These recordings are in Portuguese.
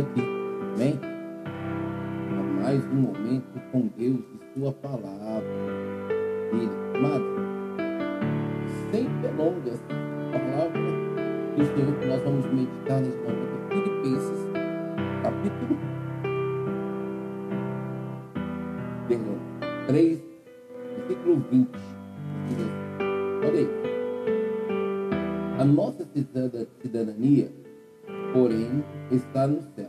aqui. Amém? A mais um momento com Deus e Sua palavra. E, amado, sem delongas, a palavra do Senhor que nós vamos meditar nesse momento é Filipenses, capítulo perdão, 3, versículo 20. Olha aí. A nossa cidadania, porém, está no céu,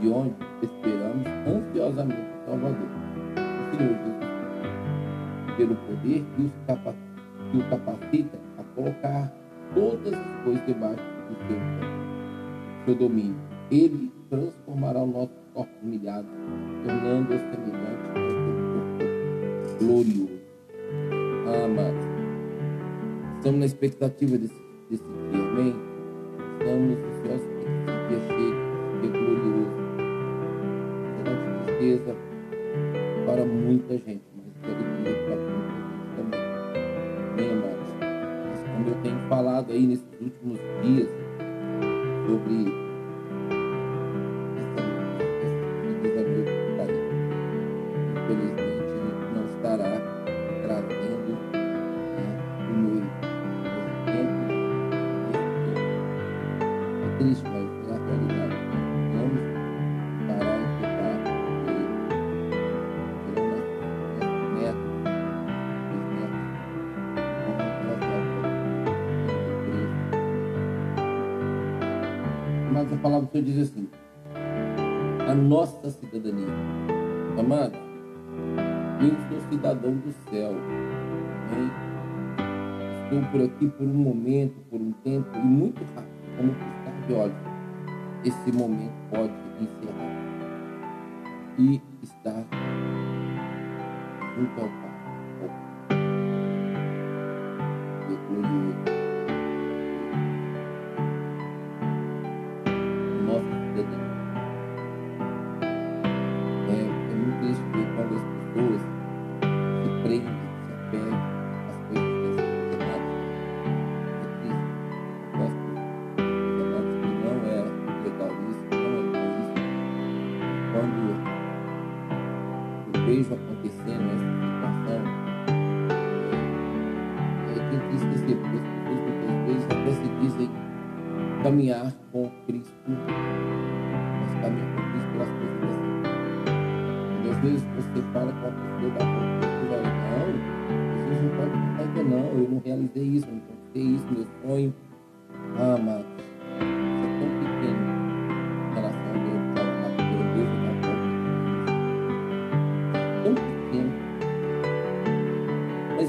de onde esperamos ansiosamente o Salvador, o Senhor Jesus pelo poder que, os capa que o capacita a colocar todas as coisas debaixo do seu, seu domínio. Ele transformará o nosso corpo humilhado, tornando-o semelhante ao seu corpo glorioso. Ah, amados, estamos na expectativa desse desse dia, amém? Estamos gente, do Senhor diz assim: a nossa cidadania. Amado, eu sou cidadão do céu. Amém? Estou por aqui por um momento, por um tempo, e muito rápido, como piscar de olhos. Esse momento pode encerrar. E estar junto ao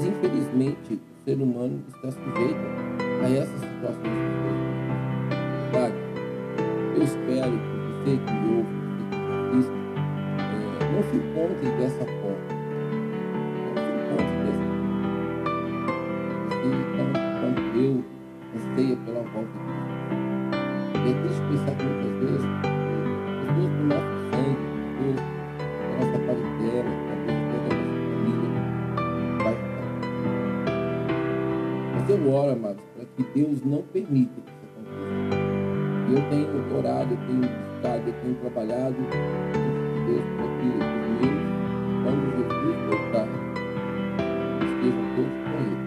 infelizmente, o ser humano está sujeito a essas situações. Verdade? Eu espero que você que me ouve, que assiste, é, não se encontre dessa forma. Não se encontre dessa forma. Você, tanto quanto eu, anseia pela volta de Deus. É triste pensar que muitas vezes, pessoas do nosso sangue, pessoas para que Deus não permita que isso aconteça. Eu tenho orado, eu tenho buscado, eu tenho trabalhado com Deus para que os meus, quando Jesus voltar, estejam todos com Ele.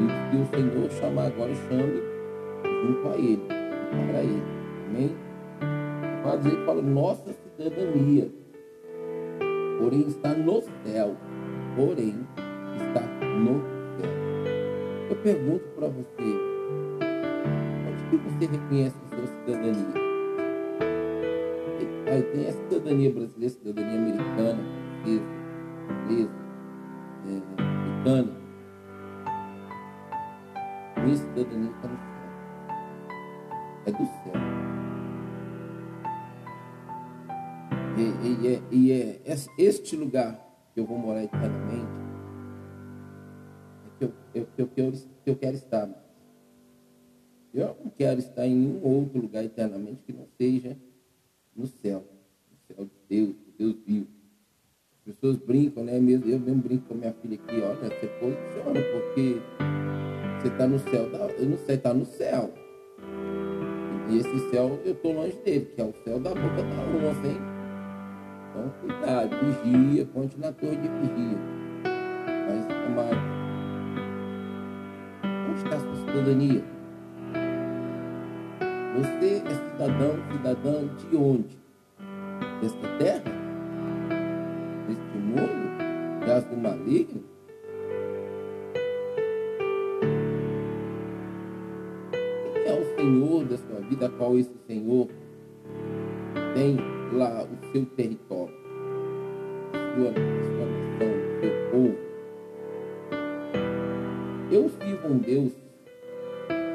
E que o Senhor chamar agora, chame junto a Ele, para Ele. Amém? Dizer que fala, nossa cidadania, porém está no céu. Porém, está no céu. Pergunto para você, onde que você reconhece a sua cidadania? Aí tem a cidadania brasileira, cidadania americana, francesa, inglesa, é, americana. Minha cidadania está no céu. É do céu. E, e, é, e é este lugar que eu vou morar eternamente que eu, eu, eu, eu quero estar. Eu não quero estar em nenhum outro lugar eternamente que não seja no céu, no céu de Deus, Deus vivo. As pessoas brincam, né? Mesmo, eu mesmo brinco com minha filha aqui, olha, você posiciona, porque você está no céu, tá, eu não sei, está no céu. E esse céu, eu estou longe dele, que é o céu da boca da onça, hein? Então, cuidado, vigia, ponte na torre de vigia. Mas, amado, está sua cidadania? Você é cidadão, cidadã de onde? Desta terra? Deste mundo? Jaz do maligno? Quem é o Senhor da sua vida, qual esse Senhor tem lá o seu território, sua, sua nação, seu povo? Eu sirvo um Deus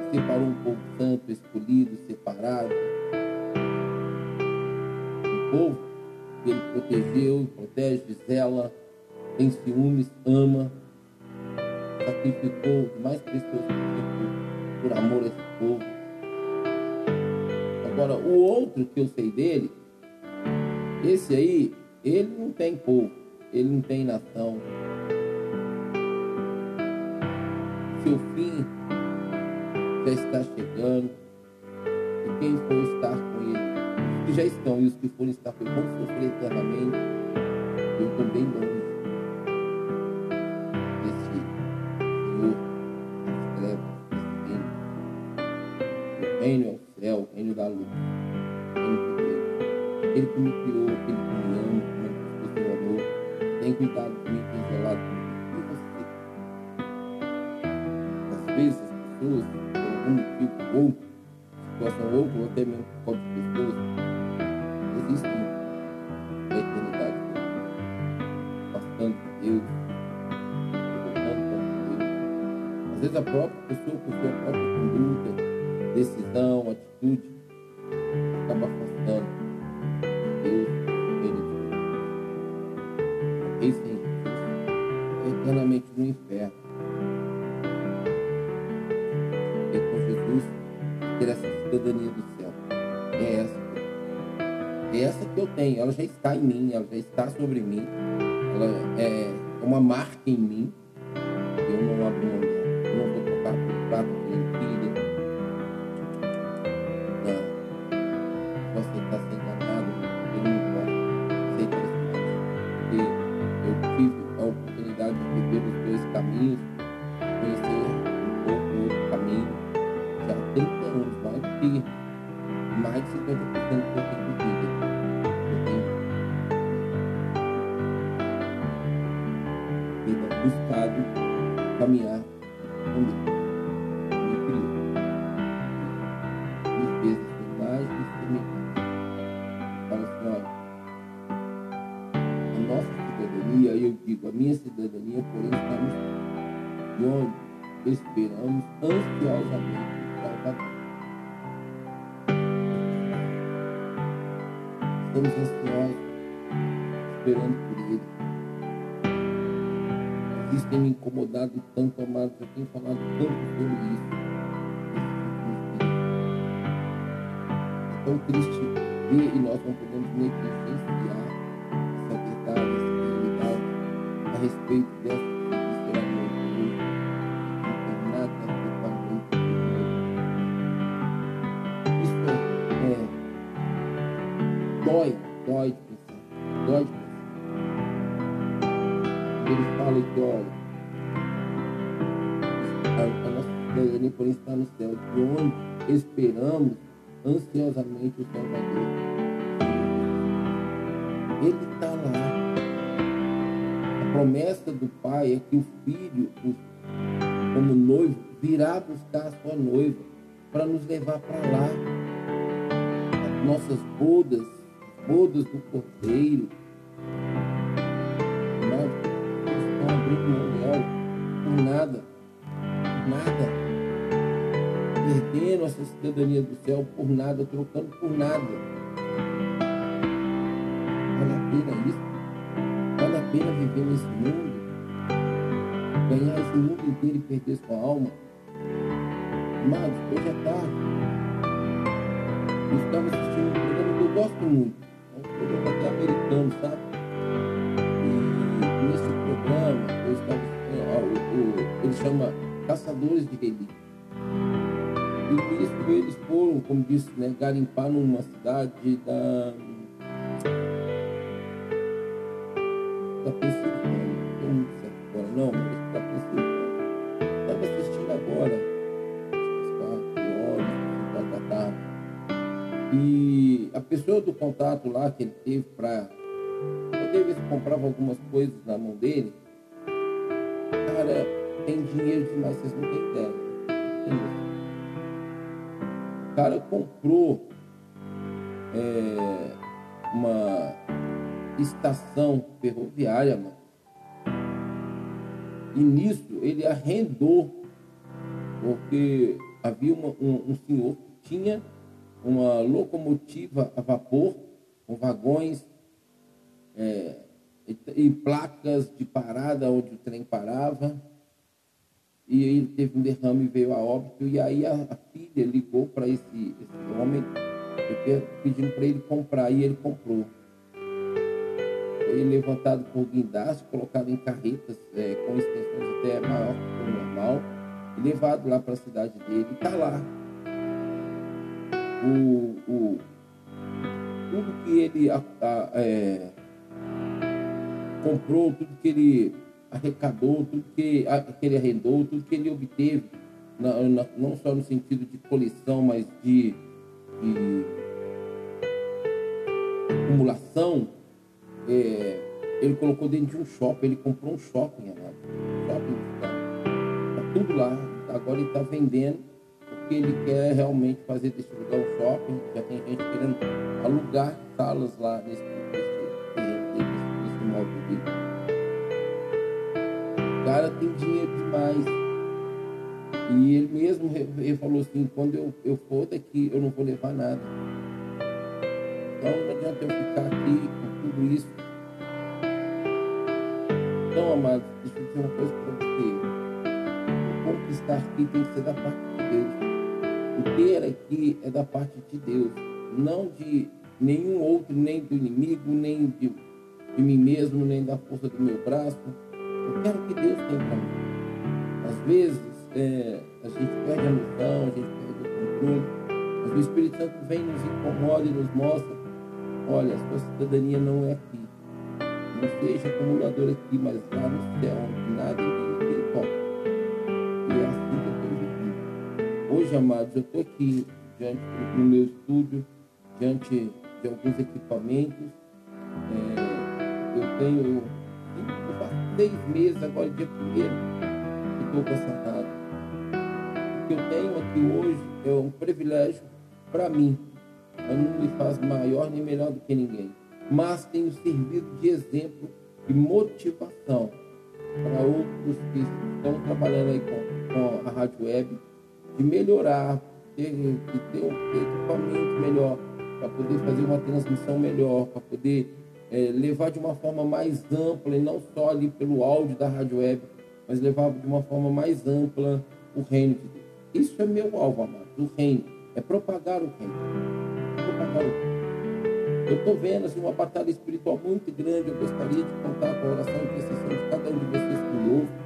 que separou um povo santo, escolhido, separado. Um povo que ele protegeu, protege, zela, tem ciúmes, ama, sacrificou mais possível por amor a esse povo. Agora, o outro que eu sei dele, esse aí, ele não tem povo, ele não tem nação. Seu fim já está chegando. E quem for estar com ele, os que já estão e os que forem estar com ele, vão sofrer eternamente. Eu também longe está sobre mim. Ela é uma marca em mim. comida. Respeito dessa. Não tem nada a ver com Deus. Isso é, é dói, dói de pensar, dói. Ele fala olha, a, a nossa cidadania, porém, está no céu, de onde esperamos ansiosamente o Salvador. Ele está lá. Promessa do Pai é que o Filho, como noivo, virá buscar a sua noiva para nos levar para lá. As nossas bodas, as bodas do Cordeiro. Eles estão abrindo por nada. Por nada perdendo essa cidadania do céu por nada, trocando por nada. Vale a pena isso? Viver nesse mundo? Ganhar esse mundo inteiro e perder sua alma? Amados, hoje é tarde. Estava assistindo um programa que eu gosto muito. É um programa até americano, sabe? E nesse programa eu estava assistindo, ele chama Caçadores de Relíquias. E nisso eles foram, como disse, né, garimpar numa cidade da. Muito certo agora, não, mas da Pensilvânia. Estava assistindo agora, às quatro horas, da tarde. E a pessoa do contato lá que ele teve para poder ver se comprava algumas coisas na mão dele, cara, tem dinheiro demais, vocês não têm ideia. Entendeu? O cara comprou é, uma estação ferroviária, mano. E nisso ele arrendou, porque havia uma, um, um senhor que tinha uma locomotiva a vapor, com vagões é, e, e, placas de parada onde o trem parava. E ele teve um derrame e veio a óbito. E aí a, a filha ligou para esse, esse homem pedindo para ele comprar. E ele comprou. Foi levantado por guindaste, colocado em carretas é, com extensões até maior que o normal. E levado lá para a cidade dele. E está lá o, o, tudo que ele a, a, é, comprou, tudo que ele arrecadou, tudo que, a, que ele arrendou, tudo que ele obteve, na, na, não só no sentido de coleção, mas de, de acumulação, é, ele colocou dentro de um shopping, ele comprou um shopping. Um shopping, tá, tudo lá. Agora ele está vendendo porque ele quer realmente fazer desse lugar um shopping. Já tem gente querendo alugar salas lá nesse, nesse, nesse, nesse imóvel dele. O cara tem dinheiro demais. E ele mesmo ele falou assim, quando eu, eu for daqui, eu não vou levar nada. Então não adianta eu ficar aqui tudo isso. Então, amados, deixa eu dizer uma coisa para você. O conquistar aqui tem que ser da parte de Deus. O ter aqui é da parte de Deus, não de nenhum outro, nem do inimigo, nem de, de mim mesmo, nem da força do meu braço. Eu quero que Deus tenha para mim. Às vezes é, a gente perde a noção, a gente perde o controle, mas o Espírito Santo vem, nos incomoda e nos mostra: olha, a sua cidadania não é aqui. Não seja acumulador aqui, mas lá no céu, onde nada ninguém toca. Hoje, amados, eu estou aqui diante no meu estúdio, diante de alguns equipamentos. É, eu tenho, eu seis meses, agora dia primeiro, que estou com essa rádio. O que eu tenho aqui hoje é um privilégio para mim. Mas não me faz maior nem melhor do que ninguém. Mas tenho servido de exemplo e motivação para outros que estão trabalhando aí com, com a rádio web de melhorar, ter, de ter um equipamento melhor, para poder fazer uma transmissão melhor, para poder é, levar de uma forma mais ampla, e não só ali pelo áudio da rádio web, mas levar de uma forma mais ampla o reino de Deus. Isso é meu alvo, amado, o reino. É propagar o reino. Eu estou vendo assim, uma batalha espiritual muito grande. Eu gostaria de contar com a oração e intercessão de cada um de vocês que ouve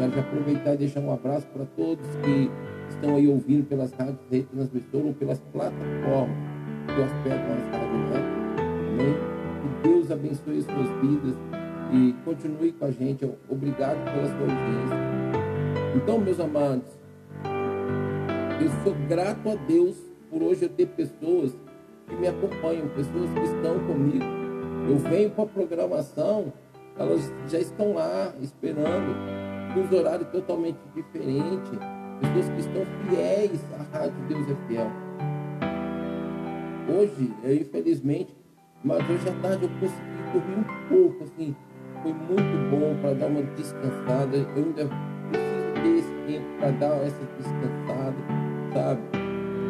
Quero já aproveitar e deixar um abraço para todos que estão aí ouvindo pelas rádios retransmissoras ou pelas plataformas que hospedam as rádios? Amém? Que Deus abençoe suas vidas e continue com a gente. Obrigado pela sua audiência. Então, meus amados, eu sou grato a Deus por hoje eu ter pessoas que me acompanham, pessoas que estão comigo. Eu venho para a programação, elas já estão lá esperando nos horários totalmente diferentes, pessoas que estão fiéis à Rádio Deus é Fiel. Hoje, eu, infelizmente, mas hoje à tarde eu consegui dormir um pouco, assim, foi muito bom para dar uma descansada. Eu ainda preciso ter esse tempo para dar essa descansada, sabe?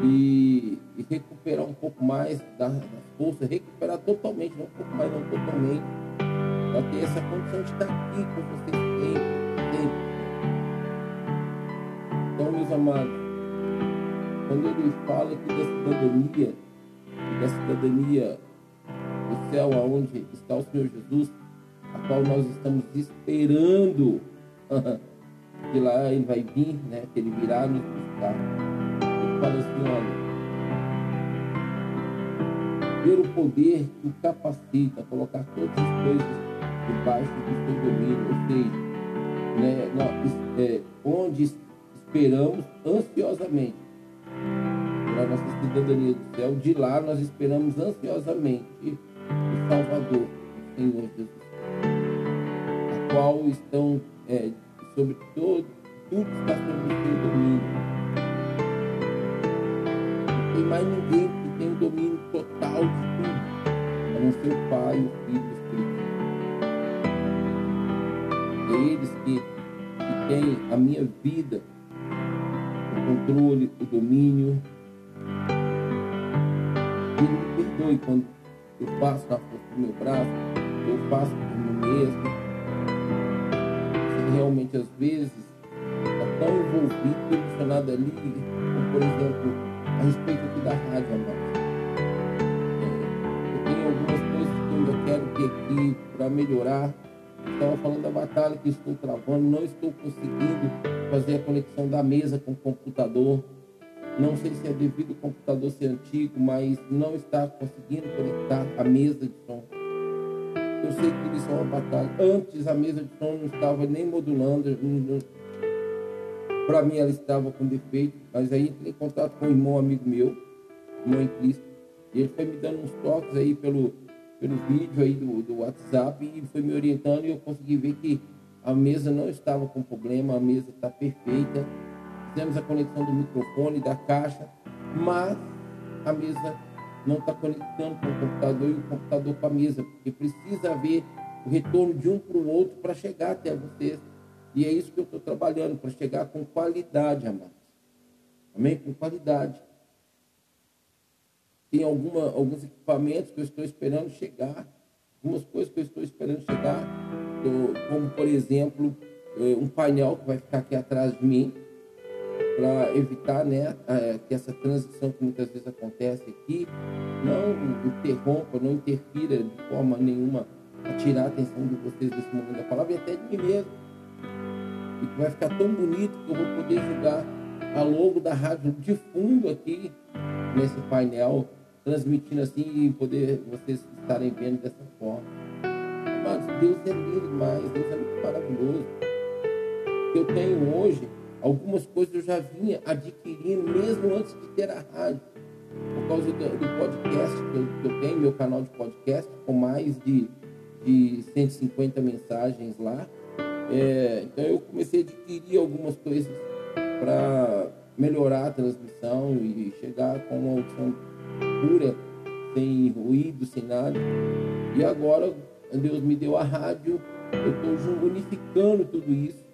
E, e, recuperar um pouco mais da, da força, recuperar totalmente, não um pouco mais, não totalmente, para ter essa condição de estar aqui com vocês sempre então, meus amados, quando ele fala aqui da cidadania, da cidadania do céu aonde está o Senhor Jesus, a qual nós estamos esperando que lá ele vai vir, né? Que ele virá nos buscar. Assim, olha, pelo poder que o capacita colocar todas as coisas debaixo do seu domínio, ou seja, né, é, onde esperamos ansiosamente pela nossa cidadania do céu, de lá nós esperamos ansiosamente o Salvador, o Senhor Jesus, a qual estão é, sobre todo, tudo está sob o seu domínio. Tem mais ninguém que tem o domínio total de tudo, a não ser o Pai, o Filho e o Espírito. É eles que, que têm a minha vida, o controle, o domínio. E me perdoe quando eu faço na força do meu braço, eu faço por mim mesmo. Se realmente às vezes está tão envolvido, emocionado ali, como por exemplo, a respeito aqui da rádio, amado. É, eu tenho algumas coisas que eu quero ter aqui para melhorar. Estava falando da batalha que estou travando, não estou conseguindo fazer a conexão da mesa com o computador. Não sei se é devido ao computador ser antigo, mas não está conseguindo conectar a mesa de som. Eu sei que isso é uma batalha. Antes a mesa de som não estava nem modulando. Para mim ela estava com defeito, mas aí entrei em contato com um irmão amigo meu, irmão em Cristo, e ele foi me dando uns toques aí pelo, pelo vídeo aí do, do WhatsApp e foi me orientando e eu consegui ver que a mesa não estava com problema, a mesa está perfeita. Fizemos a conexão do microfone, da caixa, mas a mesa não está conectando com o computador e o computador com a mesa, porque precisa haver o retorno de um para o outro para chegar até vocês. E é isso que eu estou trabalhando, para chegar com qualidade, amados. Amém? Com qualidade. Tem alguma, alguns equipamentos que eu estou esperando chegar, algumas coisas que eu estou esperando chegar, como por exemplo, eh, um painel que vai ficar aqui atrás de mim, para evitar né, que essa transição que muitas vezes acontece aqui não interrompa, não interfira de forma nenhuma a tirar a atenção de vocês desse momento da palavra e até de mim mesmo. E que vai ficar tão bonito que eu vou poder jogar a logo da rádio de fundo aqui nesse painel, transmitindo assim e poder vocês estarem vendo dessa forma. Mas Deus é lindo demais, Deus é muito maravilhoso. Eu tenho hoje Algumas coisas eu já vinha adquirindo mesmo antes de ter a rádio. Por causa do, do podcast que eu, que eu, tenho, meu canal de podcast, com mais de, de 150 mensagens lá. É, então eu comecei a adquirir algumas coisas para melhorar a transmissão e chegar com uma audição pura, sem ruído, sem nada. E agora Deus me deu a rádio, eu estou unificando tudo isso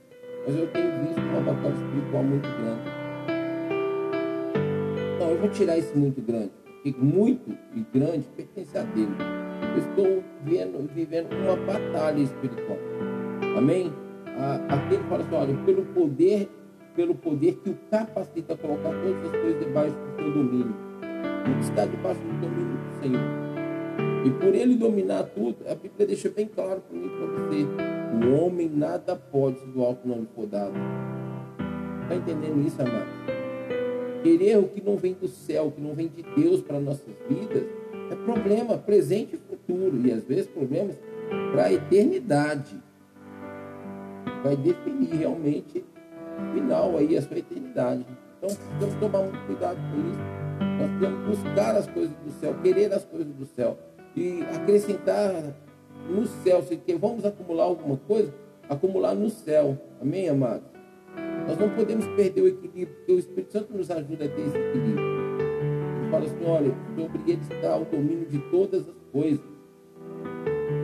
mas eu tenho visto uma batalha espiritual muito grande. Então, eu vou tirar esse muito grande, porque muito e grande pertence a Deus. Eu estou vendo, vivendo uma batalha espiritual. Amém? Aquele fala assim, olha, pelo poder, pelo poder que o capacita a colocar todas as coisas debaixo do seu domínio. Tudo está debaixo do domínio do Senhor. E por ele dominar tudo, a Bíblia deixa bem claro para mim para você o homem nada pode se do alto não lhe for dado. Está entendendo isso, amado? Querer o que não vem do céu, o que não vem de Deus para nossas vidas, é problema presente e futuro. E às vezes problemas para a eternidade. Vai definir realmente o final aí, a sua eternidade. Então precisamos tomar muito cuidado com isso. Nós precisamos buscar as coisas do céu, querer as coisas do céu. E acrescentar no céu. Se vamos acumular alguma coisa, acumular no céu. Amém, amados? Nós não podemos perder o equilíbrio, porque o Espírito Santo nos ajuda a ter esse equilíbrio. Ele fala assim: olha, sobre ele está o domínio de todas as coisas.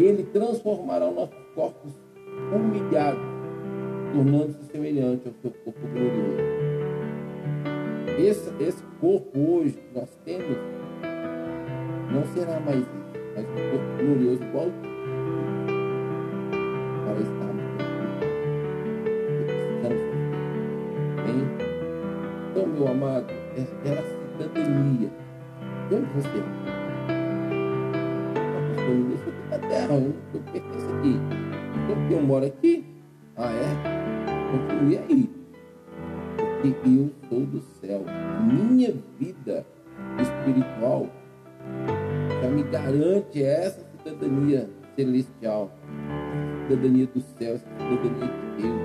Ele transformará os nossos corpos humilhados, tornando-se semelhante ao seu corpo glorioso. Esse, esse corpo hoje que nós temos não será mais isso, mas um corpo glorioso igual para estar Bem? Então, meu amado, é, a cidadania. De onde você é? Eu sou da terra, eu pertenço aqui. Então, porque eu moro aqui, Continue aí. Porque eu sou do céu. Minha vida espiritual já me garante essa cidadania celestial, cidadania do céu, cidadania de Deus.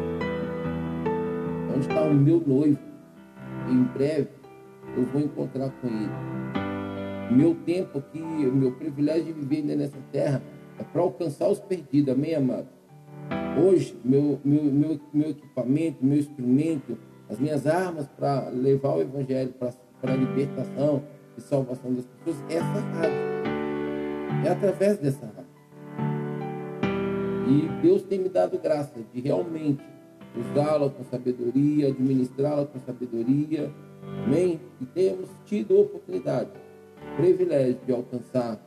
Onde está o meu noivo? Em breve eu vou encontrar com ele. Meu tempo aqui, meu privilégio de viver ainda nessa terra é para alcançar os perdidos, amém, amado? Hoje, meu, meu, meu, meu equipamento, meu instrumento, as minhas armas para levar o evangelho para a libertação e salvação das pessoas, é essa rádio. É através dessa rádio. E Deus tem me dado graça de realmente usá-la com sabedoria, administrá-la com sabedoria. Amém? E temos tido oportunidade, privilégio de alcançar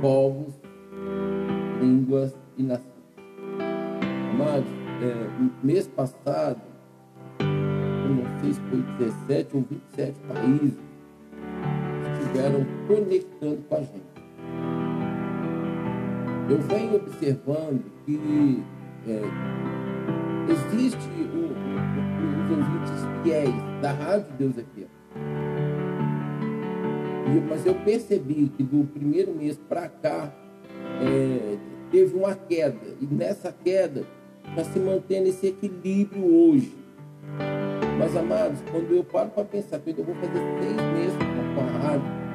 povos, línguas e nações. Amados, é, mês passado, eu não sei se foi 17 ou 27 países estiveram conectando com a gente. Eu venho observando que é, existe os ouvintes fiéis da Rádio Deus aqui. Mas eu percebi que do primeiro mês para cá é, teve uma queda. E nessa queda está se mantendo esse equilíbrio hoje. Mas, amados, quando eu paro para pensar, quando eu vou fazer seis meses com a rádio,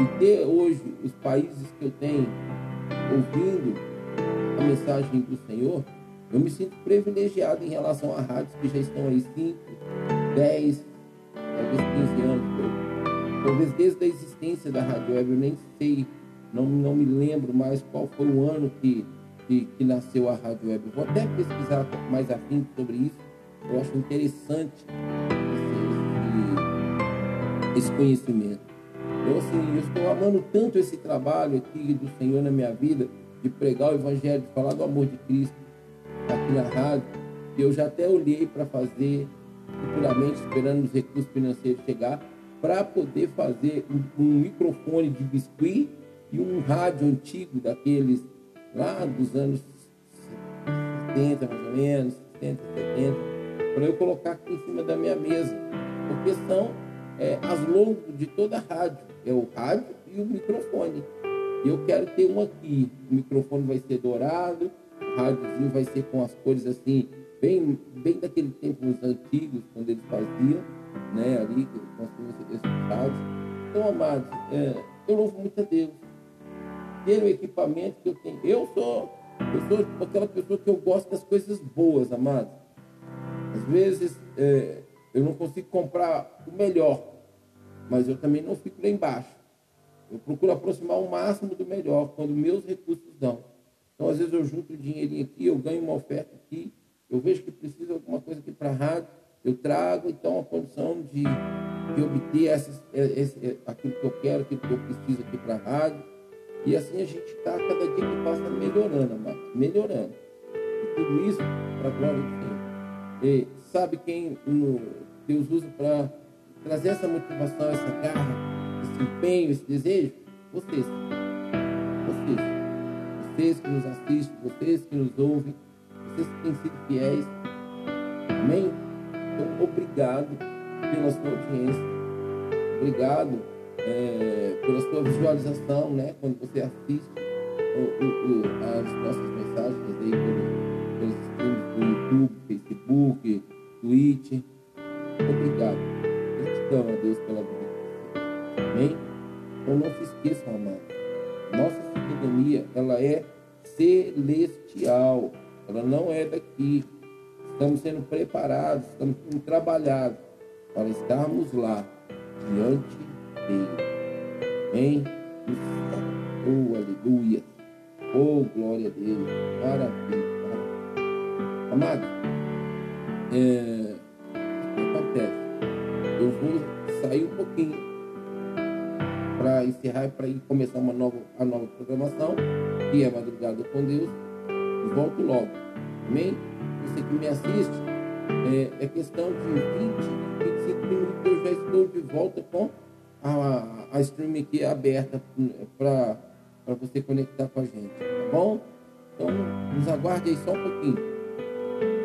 e ter hoje os países que eu tenho ouvindo a mensagem do Senhor, eu me sinto privilegiado em relação a rádios que já estão aí 5, 10, talvez 15 anos. Talvez desde a existência da Rádio Web, eu nem sei, não, não me lembro mais qual foi o ano que, que, que nasceu a Rádio Web. vou até pesquisar mais afim sobre isso. Eu acho interessante esse, esse, conhecimento. Eu, assim, eu estou amando tanto esse trabalho aqui do Senhor na minha vida, de pregar o Evangelho, de falar do amor de Cristo aqui na rádio, que eu já até olhei para fazer futuramente, esperando os recursos financeiros chegar, para poder fazer um, um, microfone de biscuit e um rádio antigo daqueles lá dos anos 70, mais ou menos, 60, 70, para eu colocar aqui em cima da minha mesa, porque são é, as longos de toda a rádio é o rádio e o microfone. E eu quero ter um aqui. O microfone vai ser dourado, o rádiozinho vai ser com as cores assim, bem, bem daquele tempo os antigos, quando eles faziam, né? Ali, com esses rádios. Então, amados, é, eu louvo muito a Deus. Ter o equipamento que eu tenho. Eu sou, eu sou aquela pessoa que eu gosto das coisas boas, amados. Às vezes é, eu não consigo comprar o melhor, mas eu também não fico lá embaixo. Eu procuro aproximar o máximo do melhor, quando meus recursos dão. Então, às vezes, eu junto um dinheirinho aqui, eu ganho uma oferta aqui, eu vejo que precisa de alguma coisa aqui para a rádio, eu trago, então, a condição de, de obter essas, esse, é, aquilo que eu quero, aquilo que eu preciso aqui para a rádio. E assim a gente está, cada dia que passa, melhorando, melhorando. E tudo isso para a glória do Senhor. E sabe quem Deus usa para trazer essa motivação, essa garra, esse empenho, esse desejo? Vocês. Vocês. Vocês que nos assistem, vocês que nos ouvem, vocês que têm sido fiéis. Amém? Então, obrigado pela sua audiência. Obrigado é, pela sua visualização, né? Quando você assiste o, o, o, as nossas mensagens aí pelo, pelos streams do YouTube, Facebook, Twitch. Obrigado gratidão a Deus pela vida. Amém? Então não se esqueçam, amado. Nossa cidadania, ela é celestial. Ela não é daqui. Estamos sendo preparados, estamos sendo trabalhados para estarmos lá, diante dele. Amém? Oh, aleluia. Oh, glória a Deus. Maravilha. Amado, é, o que acontece? eu vou sair um pouquinho para encerrar para ir começar uma nova, a nova programação, que é Madrugada com Deus, e volto logo. Amém? Você que me assiste, é, é questão de 20, 25 minutos que eu já estou de volta com a, a stream aqui aberta para você conectar com a gente, tá bom? Então, nos aguarde aí só um pouquinho.